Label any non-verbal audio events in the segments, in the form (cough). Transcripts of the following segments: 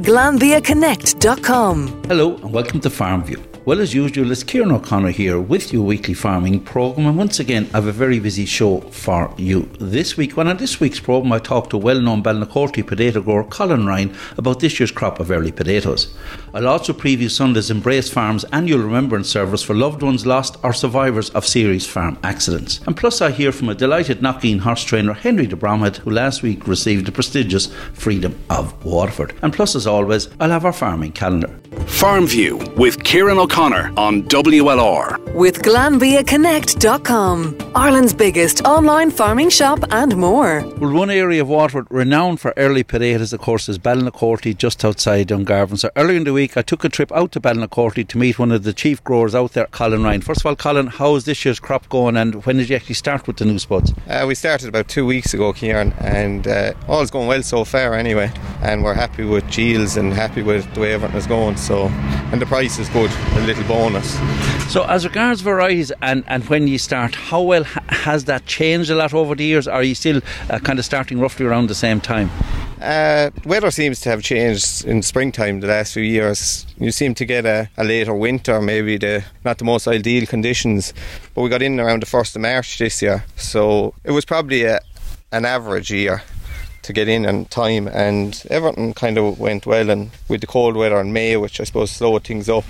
GlanbiaConnect.com. Hello and welcome to Farm View. Well, as usual, it's Kieran O'Connor here with your weekly farming programme, and once again, I have a very busy show for you this week. Well, on this week's programme, I talked to well known Balnacorty potato grower Colin Ryan about this year's crop of early potatoes. I'll also preview Sunday's Embrace Farm's annual remembrance service for loved ones lost or survivors of serious farm accidents. And plus, I hear from a delighted Knockeen horse trainer, Henry de Bromhead, who last week received the prestigious Freedom of Waterford. And plus, as always, I'll have our farming calendar. Farm View with Kieran O'Connor on WLR. With GlanbiaConnect.com. Ireland's biggest online farming shop and more. Well, one area of Waterford renowned for early potatoes, of course, is Balnacorty, just outside Dungarvan. So earlier in the week, I took a trip out to Balnacorty to meet one of the chief growers out there, Colin Ryan. First of all, Colin, how's this year's crop going and when did you actually start with the new spuds? Uh, we started about two weeks ago, Kieran, and uh, all's going well so far anyway. And we're happy with yields and happy with the way everything is going. So, and the price is good, a little bonus. So, as regards varieties and, and when you start, how well ha- has that changed a lot over the years? Are you still uh, kind of starting roughly around the same time? Uh, weather seems to have changed in springtime the last few years. You seem to get a, a later winter, maybe the not the most ideal conditions, but we got in around the first of March this year, so it was probably a, an average year to get in on time, and everything kind of went well. And with the cold weather in May, which I suppose slowed things up.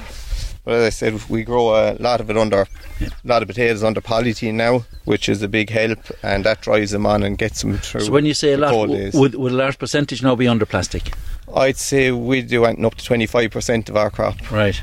But as I said, we grow a lot of it under, a lot of potatoes under polythene now, which is a big help, and that dries them on and gets them through. So, when you say a lot, w- would, would a large percentage now be under plastic? I'd say we do went up to twenty five percent of our crop. Right.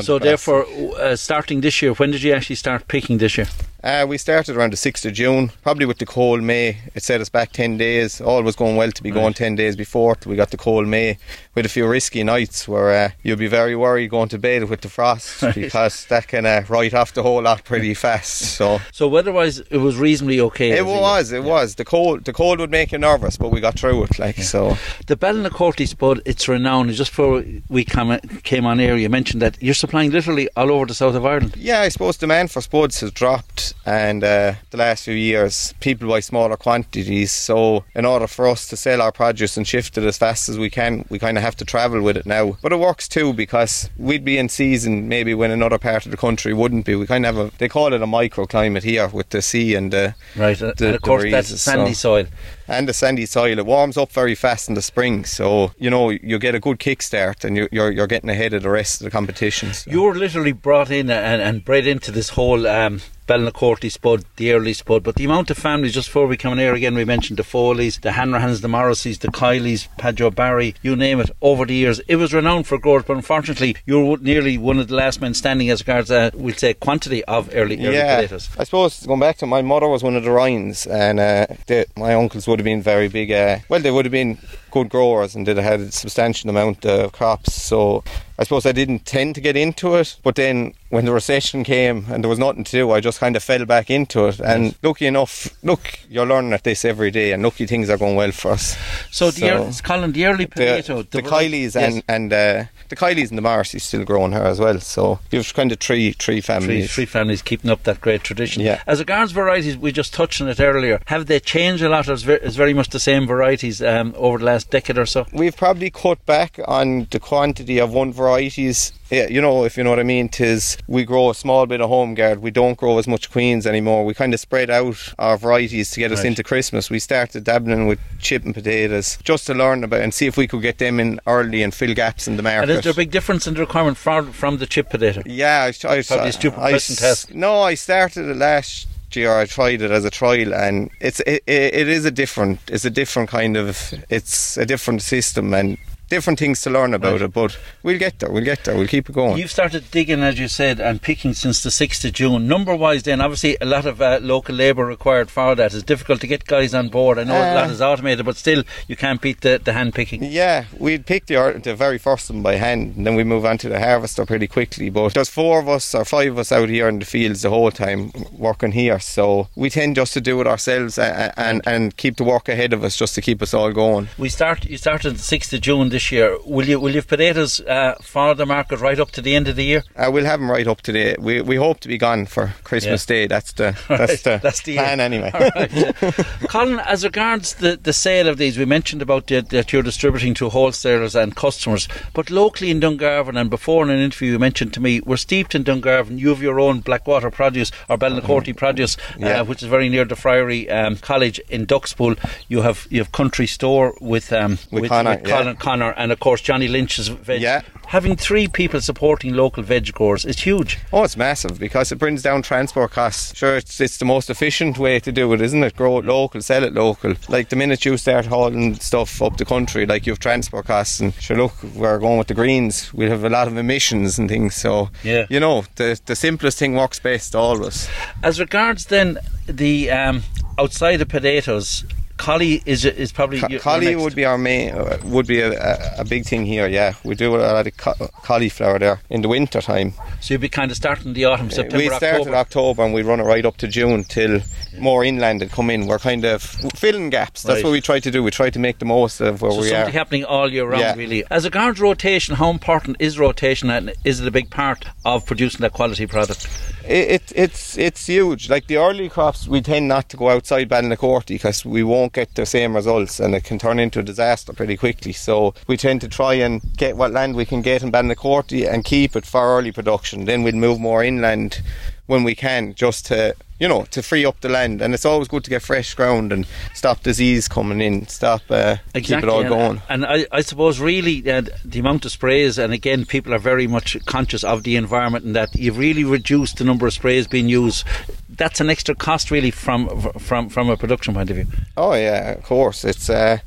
So, therefore, uh, starting this year, when did you actually start picking this year? Uh, we started around the 6th of June, probably with the cold May. It set us back 10 days. All was going well to be going 10 days before. We got the cold May with a few risky nights where uh, you'll be very worried going to bed with the frost (laughs) Right. because that can uh, write off the whole lot pretty fast. So (laughs) So, weather-wise, it was reasonably okay. it was, it was. The cold the cold would make you nervous, but we got through it. Like so, The Balnacorty spud, it's renowned. Just before we come, came on air, you mentioned that you're supplying literally all over the south of Ireland. Yeah, I suppose demand for spuds has dropped, and uh, the last few years, people buy smaller quantities. So, in order for us to sell our produce and shift it as fast as we can, we kind of have to travel with it now. But it works too because we'd be in season maybe when another part of the country wouldn't be. We kind of have a, they call it a microclimate here with the sea and the Right, uh, the- and of course the that's sandy so- soil. And the sandy soil. It warms up very fast in the spring, so you know you get a good kickstart, and you're you're, you're getting ahead of the rest of the competitions. so. You're literally brought in and, and bred into this whole um, Balnacorty spud, the early spud, but the amount of families, just before we come in here again, we mentioned the Foleys, the Hanrahans, the Morrisseys, the Kileys, Padjo Barry, you name it, over the years. It was renowned for growth, but unfortunately, you were nearly one of the last men standing as regards, uh, we'll say, quantity of early, early yeah, potatoes. I suppose going back to my mother was one of the Ryans, and uh, they, my uncles would have been very big. Uh, well, they would have been good growers, and they'd have had a substantial amount of crops. So I suppose I didn't tend to get into it, but then when the recession came and there was nothing to do, I just kind of fell back into it. And lucky enough, look, you're learning at this every day, and lucky things are going well for us. So, the, ear- Colin, the early potato, the, the variety- Kileys yes. and and uh, the Kileys and the Morrisseys still growing here as well. So you've kind of three three Three, families. three families keeping up that great tradition. Yeah. As regards varieties, we just touched on it earlier. Have they changed a lot? Or is ver- very much the same varieties um, over the last decade or so? We've probably cut back on the quantity of one varieties. Yeah, you know, if you know what I mean, tis we grow a small bit of home guard. We don't grow as much queens anymore. We kind of spread out our varieties to get us into Christmas. We started dabbling with chip and potatoes just to learn about and see if we could get them in early and fill gaps in the market. And is there a big difference in the requirement from, from the chip potato? Yeah, I, I, Probably a stupid I- ask. No, I started it last year. I tried it as a trial, and it's it, it, it is a different it's a different kind of it's a different system, and different things to learn about it. But we'll get there. We'll get there. We'll keep it going. You've started digging, as you said, and picking since the 6th of June. Number wise, then, obviously, a lot of uh, local labour required for that. It's difficult to get guys on board. I know a lot Uh, is automated, but still, you can't beat the, the hand picking. Yeah, we'd pick the, the very first one by hand, and then we move on to the harvester pretty quickly. But there's four of us or five of us out here in the fields the whole time working here, so we tend just to do it ourselves and and, and keep the work ahead of us just to keep us all going. We start. You started the 6th of June this year. Will you will you have potatoes uh, for the market right up to the end of the year? Uh, we'll have them right up to the. We we hope to be gone for Christmas Yeah. Day. That's the (laughs) that's the That's the plan anyway. Right. (laughs) Colin, as regards the, the sale of these, we mentioned about the, that you're distributing to wholesalers and customers, but locally in Dungarvan, and before in an interview you mentioned to me, we're steeped in Dungarvan. You have your own Blackwater produce or Balnacorty produce, Yeah. uh, which is very near the Friary um, College in Duckspool. You have you have Country Store with um, With Connor, yeah. Colin Connor, and of course Johnny Lynch's veg. Yeah. Having three people supporting local veg growers is huge. Oh, it's massive because it brings down transport costs. Sure, it's, it's the most efficient way to do it, isn't it? Grow it local, sell it local. Like the minute you start hauling stuff up the country, like you have transport costs, and sure, look, we're going with the greens. We'll have a lot of emissions and things. So, Yeah. you know, the the simplest thing works best always. As regards then the um, outside of potatoes, collie is is probably Ca- your- your Collie would be our main, uh, would be a, a, big thing here. Yeah, we do a lot of ca- cauliflower there in the winter time. So you'd be kind of starting the autumn, September, we started October. October. and we run it right up to June till more inland had come in. We're kind of filling gaps. That's Right. what we try to do. We try to make the most of where so we something are. happening all year round, Yeah. really. As regards rotation, how important is rotation, and is it a big part of producing that quality product? It, it, it's it's huge. Like the early crops, we tend not to go outside Balnacorty because we won't get the same results, and it can turn into a disaster pretty quickly. So we tend to try and get what land we can get in Balnacorty and keep it for early production. Then we'll move more inland when we can, just to you know to free up the land. And it's always good to get fresh ground and stop disease coming in, stop uh, keep it all and, going. And I, I suppose really uh, the amount of sprays, and again, people are very much conscious of the environment, and that you've really reduced the number of sprays being used. That's an extra cost, really, from from from a production point of view. Oh yeah, of course. It's uh,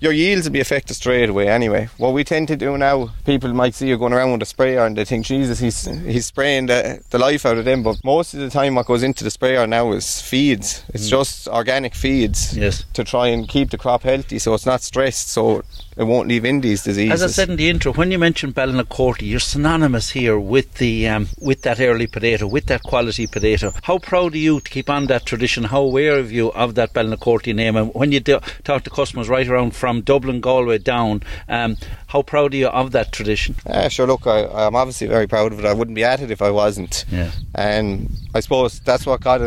your yields will be affected straight away anyway. What we tend to do now, people might see you going around with a sprayer and they think, Jesus, he's he's spraying the, the life out of them. But most of the time, what goes into the sprayer now is feeds. It's mm. just organic feeds Yes. to try and keep the crop healthy, so it's not stressed, so it won't leave in these diseases. As I said in the intro, when you mentioned Ballynacorty, you're synonymous here with the um, with that early potato, with that quality potato. How proud are you to keep on that tradition? How aware of you of that Ballynacorty name? And when you do, talk to customers right around from Dublin, Galway down, um, how proud are you of that tradition? Yeah, sure. Look, I, I'm obviously very proud of it. I wouldn't be at it if I wasn't. Yeah. And I suppose that's what got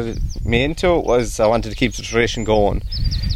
me into it was I wanted to keep the tradition going.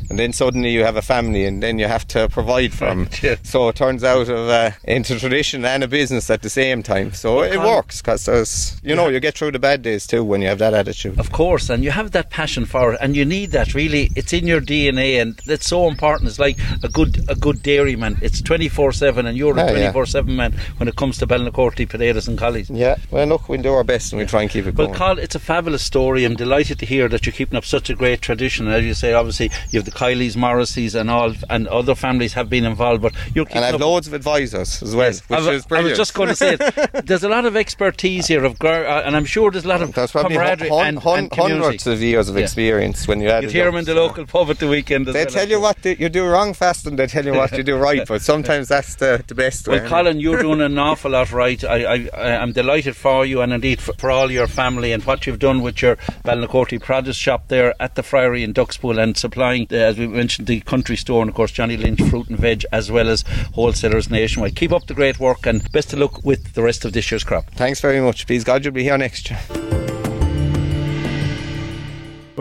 And then suddenly you have a family, and then you have to provide for them. (laughs) yeah. So it turns out of uh, into tradition and a business at the same time. So it works because you know, you get through the bad days too when you have that attitude. Of course, and you have that passion for it, and you need that. Really, it's in your DNA, and it's so important. It's like a good a good dairyman. It's twenty four seven, and you're a Yeah, yeah. twenty four seven man when it comes to Ballynacorty potatoes and collies. Yeah. Well, look, we'll do our best and we try and keep it Well, going. Carl, it's a fabulous story. I'm delighted to hear that you're keeping up such a great tradition. And As you say, obviously, you have the Kileys, Morrisseys, and all, and other families have been involved. But you're keeping and I have loads of advisors as well, Yes. which I, wa- is I was just going to say it. (laughs) There's a lot of expertise here of, uh, and I'm sure there's a lot of probably camaraderie hun- and, hun- and community. hundreds of years of Yeah. experience when you add You'd hear them in the so. local pub at the weekend. As They well, tell you what the, you do wrong fast and they tell you what you do right, (laughs) but sometimes that's the, the best way. Well, Colin, you're doing an (laughs) awful lot right. I, I, I- I'm delighted for you and indeed for, for all your family and what you've done with your Balnacorty produce shop there at the Friary in Duckspool and supplying, uh, as we mentioned, the country store and, of course, Johnny Lynch fruit and veg as well as wholesalers nationwide. Keep up the great work and best of luck with the rest of this year's crop. Thanks very much. Please God you'll be here next year.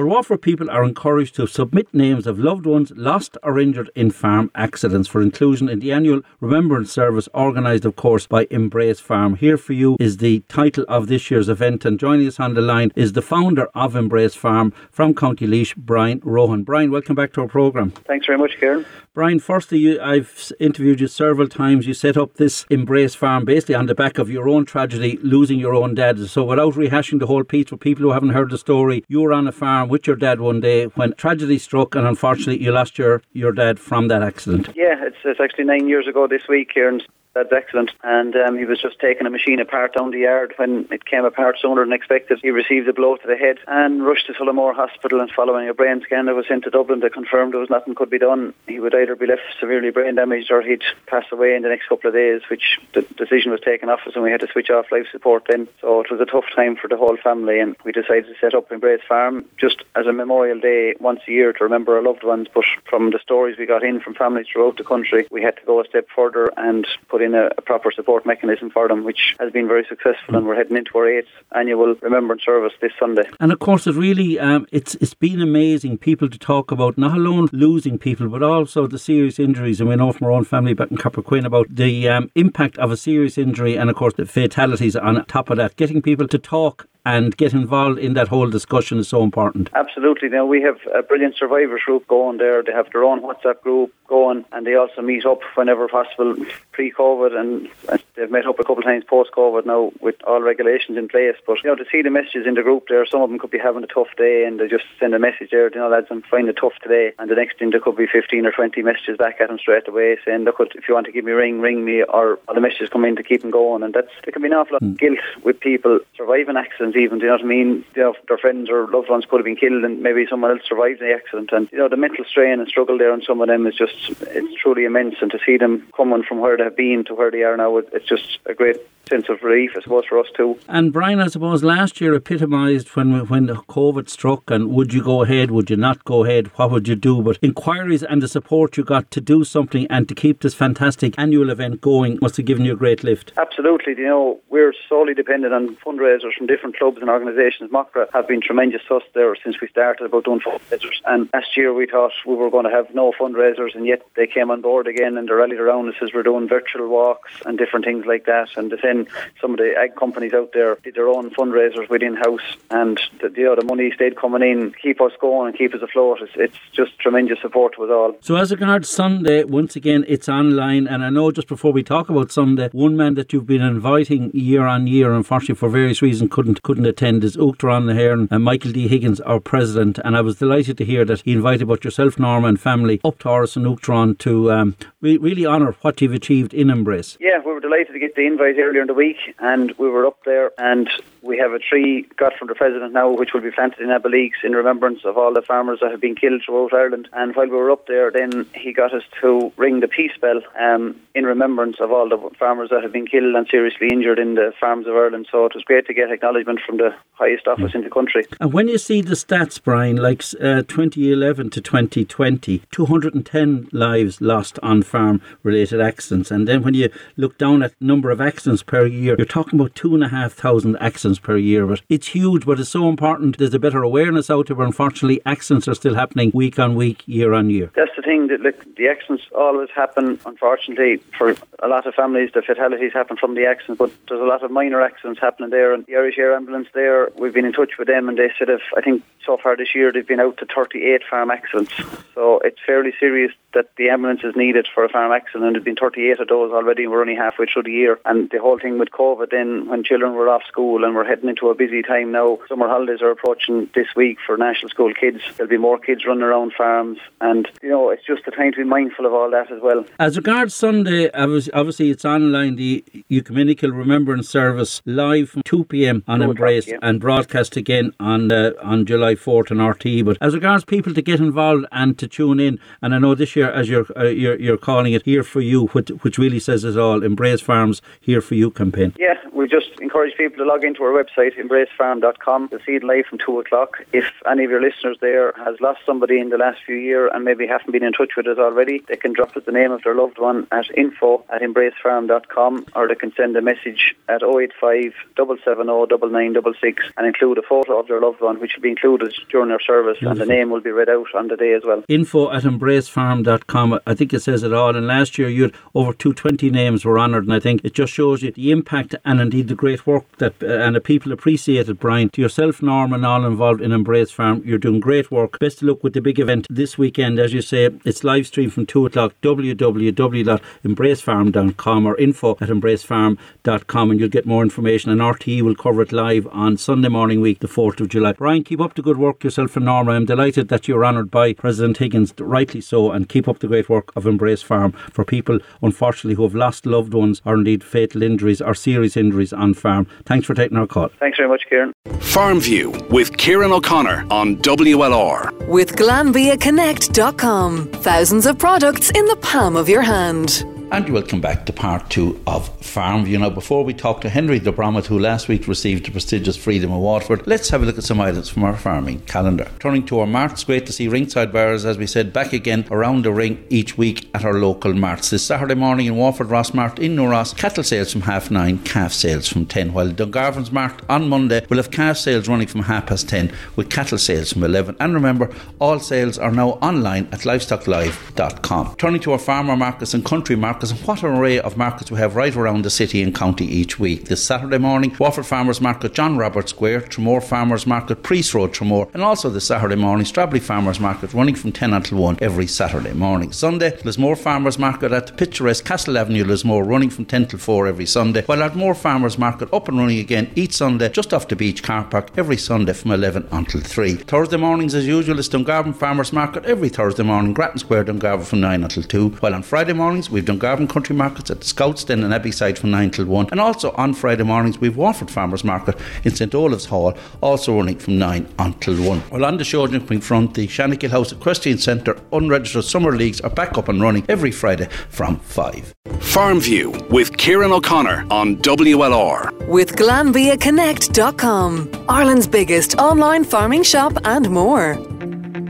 Waterford people are encouraged to submit names of loved ones lost or injured in farm accidents for inclusion in the annual remembrance service organised, of course, by Embrace Farm. Here for you is the title of this year's event, and joining us on the line is the founder of Embrace Farm from County Laois, Brian Rohan. Brian, welcome back to our programme. Thanks very much, Kieran. Brian, firstly, you, I've interviewed you several times. You set up this Embrace Farm basically on the back of your own tragedy, losing your own dad. So, without rehashing the whole piece for people who haven't heard the story, you were on a farm with your dad one day when tragedy struck and unfortunately you lost your, your dad from that accident. Yeah, it's, it's actually nine years ago this week here, that's excellent. And um, he was just taking a machine apart down the yard when it came apart sooner than expected. He received a blow to the head and rushed to Tullamore Hospital. And following a brain scan that was sent to Dublin, they confirmed there was nothing could be done. He would either be left severely brain damaged or he'd pass away in the next couple of days, which the decision was taken off us and we had to switch off life support then. So it was a tough time for the whole family and we decided to set up Embrace Farm just as a memorial day once a year to remember our loved ones. But from the stories we got in from families throughout the country, we had to go a step further and put in a, a proper support mechanism for them, which has been very successful. And we're heading into our eighth annual Remembrance Service this Sunday. And of course, it really um, it's it's been amazing people to talk about not alone losing people, but also the serious injuries. And we know from our own family back in Cappoquin about the um, impact of a serious injury, and of course the fatalities on top of that. Getting people to talk and get involved in that whole discussion is so important. Absolutely. Now we have a brilliant survivors group going there. They have their own WhatsApp group going, and they also meet up whenever possible pre-COVID, and they've met up a couple of times post-COVID now with all regulations in place. But you know, to see the messages in the group there, some of them could be having a tough day, and they just send a message there. You know, lads, I'm finding it tough today, and the next thing there could be 15 or 20 messages back at them straight away saying, look, if you want to give me a ring, ring me, or, or the messages come in to keep them going, and that's there can be an awful lot of mm. guilt with people surviving accidents even, do you know what I mean? You know, their friends or loved ones could have been killed and maybe someone else survived the accident. And, you know, the mental strain and struggle there on some of them is just, it's truly immense. And to see them coming from where they have been to where they are now, it's just a great sense of relief, I suppose, for us too. And Brian, I suppose last year epitomised when when COVID struck, and would you go ahead? Would you not go ahead? What would you do? But inquiries and the support you got to do something and to keep this fantastic annual event going must have given you a great lift. Absolutely. You know, we're solely dependent on fundraisers from different clubs and organisations. Macra have been tremendous to us there since we started about doing fundraisers. And last year we thought we were going to have no fundraisers, and yet they came on board again and they rallied around us as we're doing virtual walks and different things like that. And then some of the ag companies out there did their own fundraisers within house, and the, you know, the money stayed coming in, keep us going and keep us afloat. It's, it's just tremendous support us all. So, as regards Sunday, once again, it's online, and I know just before we talk about Sunday, one man that you've been inviting year on year, unfortunately for various reasons couldn't couldn't attend, is Uachtarán na hÉireann and Michael D. Higgins, our president, and I was delighted to hear that he invited both yourself, Norma, and family up to Áras an Uachtaráin to um, re- really honour what you've achieved in Embrace. Yeah, we were delighted to get the invite earlier in the week and we were up there and we have a tree got from the president now which will be planted in Abbeyleix in remembrance of all the farmers that have been killed throughout Ireland and while we were up there then he got us to ring the peace bell um, in remembrance of all the farmers that have been killed and seriously injured in the farms of Ireland so it was great to get acknowledgement from the highest office in the country and when you see the stats Brian like uh, 2011 to 2020 210 lives lost on farm related accidents and then when you look down at number of accidents per year you're talking about two and a half thousand accidents per year. But it's huge, but it's so important. There's a better awareness out there, but unfortunately, accidents are still happening week on week, year on year. That's the thing that like, the accidents always happen. Unfortunately, for a lot of families, the fatalities happen from the accidents, but there's a lot of minor accidents happening there. And the Irish Air Ambulance there, we've been in touch with them, and they said, if I think so far this year they've been out to 38 farm accidents. So it's fairly serious that the ambulance is needed for a farm accident. There's been 38 of those already. We're only halfway through the year, and the whole thing with COVID. Then when children were off school and we're heading into a busy time now, summer holidays are approaching this week for national school kids. There'll be more kids running around farms, and you know it's just a time to be mindful of all that as well. As regards Sunday, obviously it's online the Ecumenical Remembrance Service live from 2 p.m. on Embrace yeah. and broadcast again on uh, on July 4th on RT. But as regards people to get involved and to tune in, and I know this year as you're uh, you're, you're calling it here for you, which which really says it all. Embrace Farms here for you campaign. Yeah, we just encourage people to log into our website embracefarm.com to see it live from two o'clock. If any of your listeners there has lost somebody in the last few years and maybe haven't been in touch with us already, they can drop us the name of their loved one at info at embracefarm.com or they can send a message at 085 770 9966 and include a photo of their loved one, which will be included during their service, Beautiful. and the name will be read out on the day as well. Info at embracefarm.com. I think it says it all. And last year, you had over 220 names were honoured, and I think it just shows you the impact and indeed the great work that uh, and the people appreciated, Brian. To yourself, Norm, and all involved in Embrace Farm, you're doing great work. Best of luck with the big event this weekend. As you say, it's live stream from 2 o'clock, www.embracefarm.com or info at embracefarm.com, and you'll get more information. And RTE will cover it live Live on Sunday morning week, the 4th of July. Brian, keep up the good work yourself and Norma. I'm delighted that you're honoured by President Higgins, rightly so, and keep up the great work of Embrace Farm for people, unfortunately, who have lost loved ones or indeed fatal injuries or serious injuries on farm. Thanks for taking our call. Thanks very much, Kieran. Farm View with Kieran O'Connor on WLR. With GlanbiaConnect.com. Thousands of products in the palm of your hand. And welcome back to part two of Farm View. Now, before we talk to Henry de Bromhead, who last week received the prestigious Freedom of Waterford, let's have a look at some items from our farming calendar. Turning to our marts, great to see ringside buyers, as we said, back again around the ring each week at our local marts. This Saturday morning in Waterford Ross Mart in New cattle sales from half nine, calf sales from ten, while Dungarvan's Mart on Monday will have calf sales running from half past ten with cattle sales from 11. And remember, all sales are now online at livestocklive.com. Turning to our farmer markets and country markets, and what an array of markets we have right around the city and county each week. This Saturday morning, Waterford Farmers Market, John Roberts Square, Tramore Farmers Market, Priest Road, Tramore, and also this Saturday morning, Stradbally Farmers Market, running from 10 until 1 every Saturday morning. Sunday, Lismore Farmers Market at the picturesque Castle Avenue, Lismore, running from 10 till 4 every Sunday, while at Ardmore Farmers Market up and running again each Sunday just off the beach car park every Sunday from 11 until 3. Thursday mornings, as usual, is Dungarvan Farmers Market every Thursday morning, Grattan Square, Dungarvan from 9 until 2, while on Friday mornings, we've Dungarvan Country Markets at the Scouts Den and Abbeyside from 9 till 1, and also on Friday mornings, we've Waterford Farmers Market in St Olave's Hall, also running from 9 until 1. Well, on the show jumping front, the Shankill House Equestrian Centre unregistered summer leagues are back up and running every Friday from 5. Farm View with Kieran O'Connor on WLR. With GlanbiaConnect.com. Ireland's biggest online farming shop and more.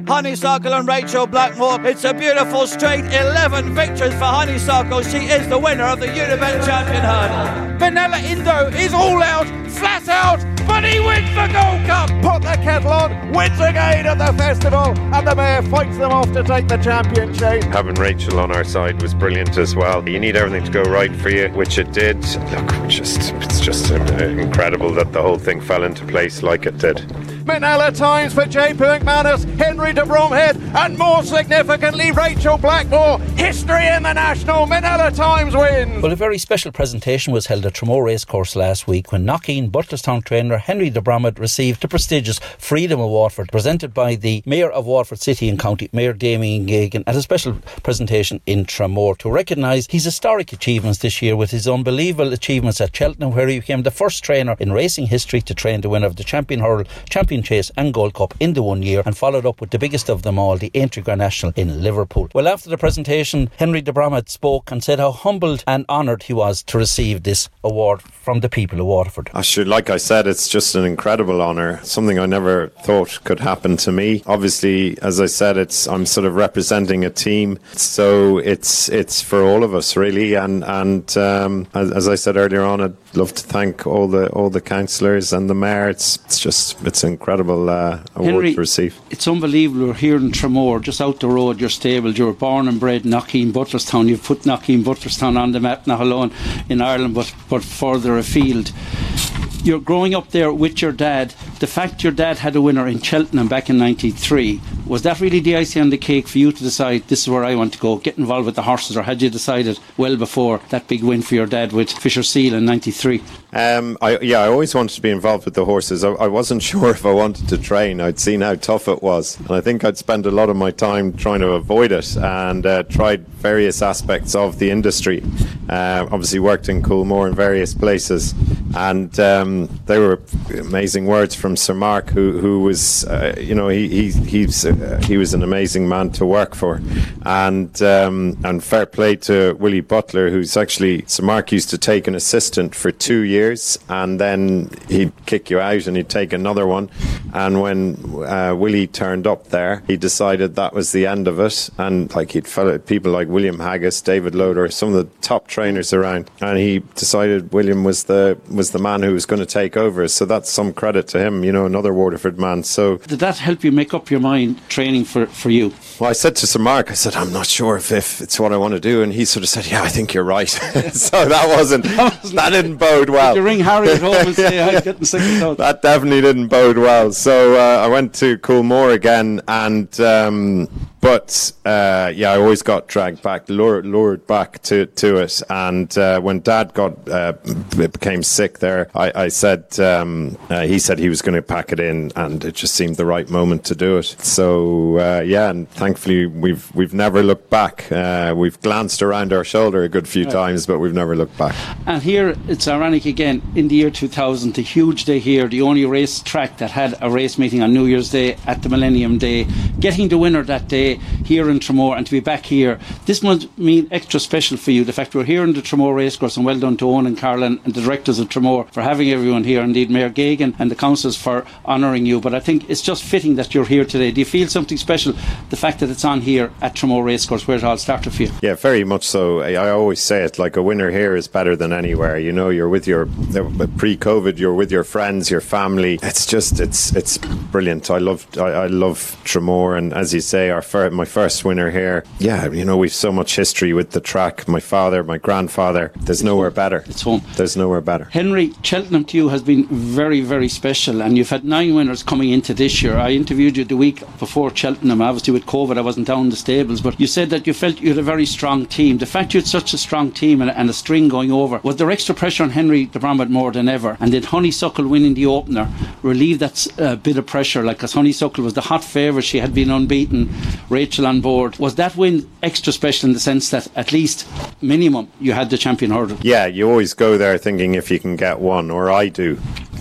Honeysuckle and Rachel Blackmore. It's a beautiful straight 11 victories for Honeysuckle. She is the winner of the Unibet Champion Hurdle. Minella Indo is all out, flat out, but he wins the Gold Cup. Put the kettle on, wins again at the festival, and the mayor fights them off to take the championship. Having Rachel on our side was brilliant as well. You need everything to go right for you, which it did. Look, just it's just uh, incredible that the whole thing fell into place like it did. Minella Times for JP McManus, Henry de Bromhead, and more significantly, Rachel Blackmore. History in the national. Minella Times wins. Well, a very special presentation was held at Tramore Racecourse last week when Knockeen Butlerstown trainer Henry de Bromhead received the prestigious Freedom of Waterford, presented by the Mayor of Waterford City and County, Mayor Damien Geoghegan, at a special presentation in Tramore to recognise his historic achievements this year with his unbelievable achievements at Cheltenham, where he became the first trainer in racing history to train the winner of the Champion Hurl, Champion Chase, and Gold Cup in the one year, and followed up with the biggest of them all, the Aintree National in Liverpool. Well, after the presentation, Henry de Bromhead spoke and said how humbled and honoured he was to receive this award from the people of Waterford. I should, like I said, it's just an incredible honour. Something I never thought could happen to me. Obviously, as I said, it's I'm sort of representing a team, so it's it's for all of us really. And and um, as, as I said earlier on, I'd love to thank all the all the councillors and the mayor. It's it's just it's an incredible uh, award Henry, to receive. It's unbelievable. We're here in Tramore, just out the road, you're stable. You were born and bred in Knockeen Butlerstown. You've put Knockeen Butlerstown on the map, not alone in Ireland, but, but further afield. You're growing up there with your dad. The fact your dad had a winner in Cheltenham back in 93, was that really the icing on the cake for you to decide this is where I want to go, get involved with the horses, or had you decided well before that big win for your dad with Fissure Seal in 93? Um, I, yeah, I always wanted to be involved with the horses. I, I wasn't (laughs) sure if I wanted to train. I'd seen how tough it was, and I think I'd spend a lot of my time trying to avoid it and uh, tried various aspects of the industry. Uh, obviously, worked in Coolmore in various places, and um, they were amazing words from Sir Mark, who who was, uh, you know, he he he's, uh, he was an amazing man to work for, and um, and fair play to Willie Butler, who's actually Sir Mark used to take an assistant for two years, and then he'd kick you out, and he'd take another one, and when uh, Willie turned up there, he decided that was the end of it, and like he'd follow people like William Haggas, David Loder, some of the top trainers around, and he decided William was the was the man who was going to take over. So that's some credit to him, you know, another Waterford man. So Did that help you make up your mind training for, for you? well, I said to Sir Mark, I said, I'm not sure if, if it's what I want to do. And he sort of said, Yeah, I think you're right. (laughs) so (laughs) that wasn't, that didn't bode well. Did you ring Harry at home and say, I'm (laughs) getting sick of thought? that definitely didn't bode well. So uh, I went to Coolmore again, and um, but uh, yeah, I always got dragged back, lured, lured back to, to it. And uh, when Dad got uh, became sick, there, I, I said um, uh, he said he was going to pack it in, and it just seemed the right moment to do it. So uh, yeah, and thankfully we've we've never looked back. Uh, we've glanced around our shoulder a good few Right. times, but we've never looked back. And here it's ironic again. In the year 2000, the huge day here, the only race track that had a race meeting on New Year's Day at the Millennium Day, getting the winner that day here in Tramore and to be back here. This must mean extra special for you. The fact we're here in the Tramore racecourse, and well done to Owen and Carlin and the directors of Tramore for having everyone here. Indeed, Mayor Geoghegan and the councils for honouring you. But I think it's just fitting that you're here today. Do you feel something special? The fact that it's on here at Tramore racecourse, where it all started for you. Yeah, very much so. I always say it like a winner here is better than anywhere. You know, you're with your pre-COVID, you're with your friends, your family. It's just, it's it's brilliant. I love, I, I love Tramore, and as you say, our my first winner here. Yeah, you know, we've so much history with the track. My father, my grandfather. There's nowhere better. It's home. There's nowhere better. Henry, Cheltenham to you has been very, very special, and you've had nine winners coming into this year. I interviewed you the week before Cheltenham. Obviously, with COVID, I wasn't down in the stables, but you said that you felt you had a very strong team. The fact you had such a strong team and, and a string going over, was there extra pressure on Henry de Bromhead more than ever? And did Honeysuckle winning the opener relieve that uh, bit of pressure? Like, because Honeysuckle was the hot favourite, she had been unbeaten, Rachel on board. Was that win extra special in the sense that at least minimum you had the champion hurdle? Yeah, you always go there thinking if you can get one, or I do.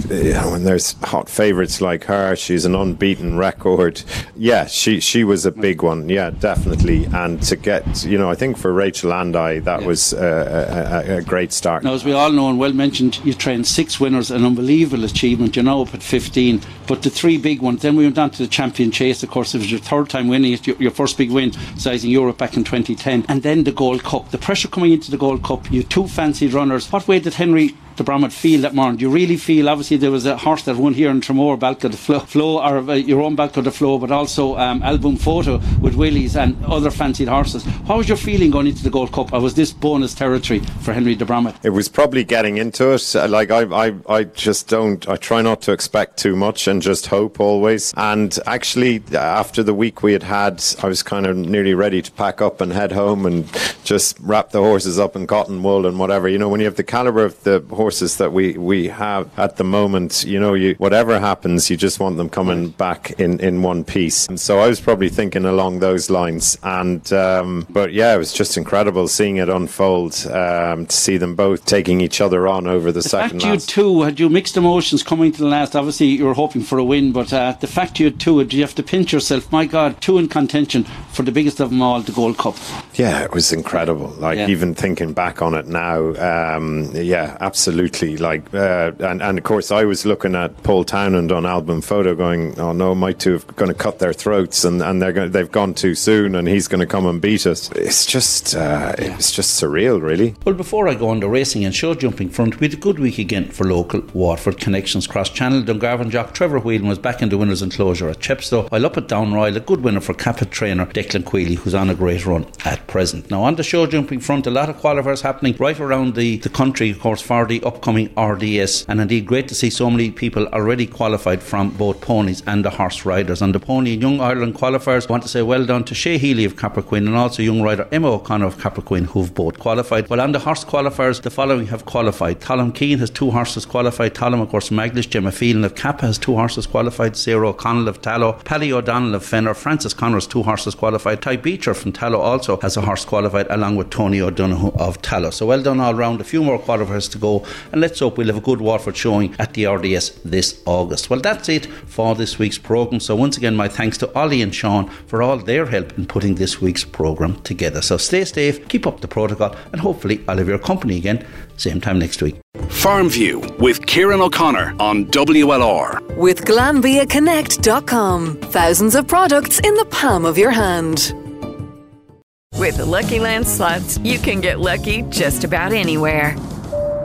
When there's hot favourites like her, she's an unbeaten record. Yeah, she she was a big one. Yeah, definitely. And to get, you know, I think for Rachel and I, that was uh, a, a, a great start. Now, as we all know and well mentioned, you trained six winners, an unbelievable achievement. You know, up at 15. But the three big ones, then we went on to the champion chase. Of course, it was your third time winning it, your, your first big win, sizing Europe back in 2010. And then the Gold Cup. The pressure coming into the Gold Cup, you two fancied runners. What way did Henry de Bromhead feel that morning? Do you really feel, obviously, there was a horse that won here in Tramore, Balko Des Flos, Flo or uh, your own Balko Des Flos, but also um, Al Boum Photo with Willies and other fancied horses. What was your feeling going into the Gold Cup? Or was this bonus territory for Henry de Bromhead? It was probably getting into it. Uh, Like I, I, I just don't. I try not to expect too much and just hope always. And actually, uh, after the week we had had, I was kind of nearly ready to pack up and head home and just wrap the horses up in cotton wool and whatever. You know, when you have the caliber of the horses that we we have at the moment, you know, you whatever happens, you just want them coming back in in one piece. And so I was probably thinking along those lines. And um, but yeah, it was just incredible seeing it unfold. Um, to see them both taking each other on over the, The second fact you last. two, had you mixed emotions coming to the last? Obviously, you were hoping for a win, but uh, the fact you had two, you have to pinch yourself? My God, two in contention for the biggest of them all, the Gold Cup. Yeah, it was incredible. Like Yeah. even thinking back on it now, um, yeah, absolutely. Like, uh, and and of course, I was looking at Paul Townend on Al Boum Photo, going, "Oh no, my two have going to cut their throats, and and they're going, they've gone too soon, and he's going to come and beat us." It's just, uh, it's just surreal, really. Well, before I go on the racing and show jumping front, we had a good week again for local Waterford connections cross channel. Dungarvan jock Trevor Whelan was back in the winners' enclosure at Chepstow, while up at Down Royal, a good winner for Capit trainer Declan Queally, who's on a great run at present. Now, on the show jumping front, a lot of qualifiers happening right around the, the country, of course, for the upcoming RDS. And indeed, great to see so many people already qualified from both ponies and the horse riders. On the pony and Young Ireland qualifiers, I want to say well done to Shea Healy of Cappoquin and also young rider Emma O'Connor of Cappoquin, who've both qualified. Well, on the horse qualifiers, the following have qualified. Talum Keane has two horses qualified. Talum, of course, Maglish, Gemma Phelan of Kappa has two horses qualified. Sarah O'Connell of Tallow. Paddy O'Donnell of Fenor. Francis Connors, two horses qualified. Ty Beecher from Tallow also has a horse qualified, along with Tony O'Donoghue of Tallow. So well done all round. A few more qualifiers to go. And let's hope we'll have a good Waterford showing at the RDS this August. Well, that's it for this week's programme. So once again, my thanks to Ollie and Sean for all their help in putting this week's programme together. So stay safe, keep up the protocol, and hopefully I'll have your company again same time next week. Farm View with Kieran O'Connor on WLR. With GlanbiaConnect.com. Thousands of products in the palm of your hand. With the Lucky Land slots, you can get lucky just about anywhere.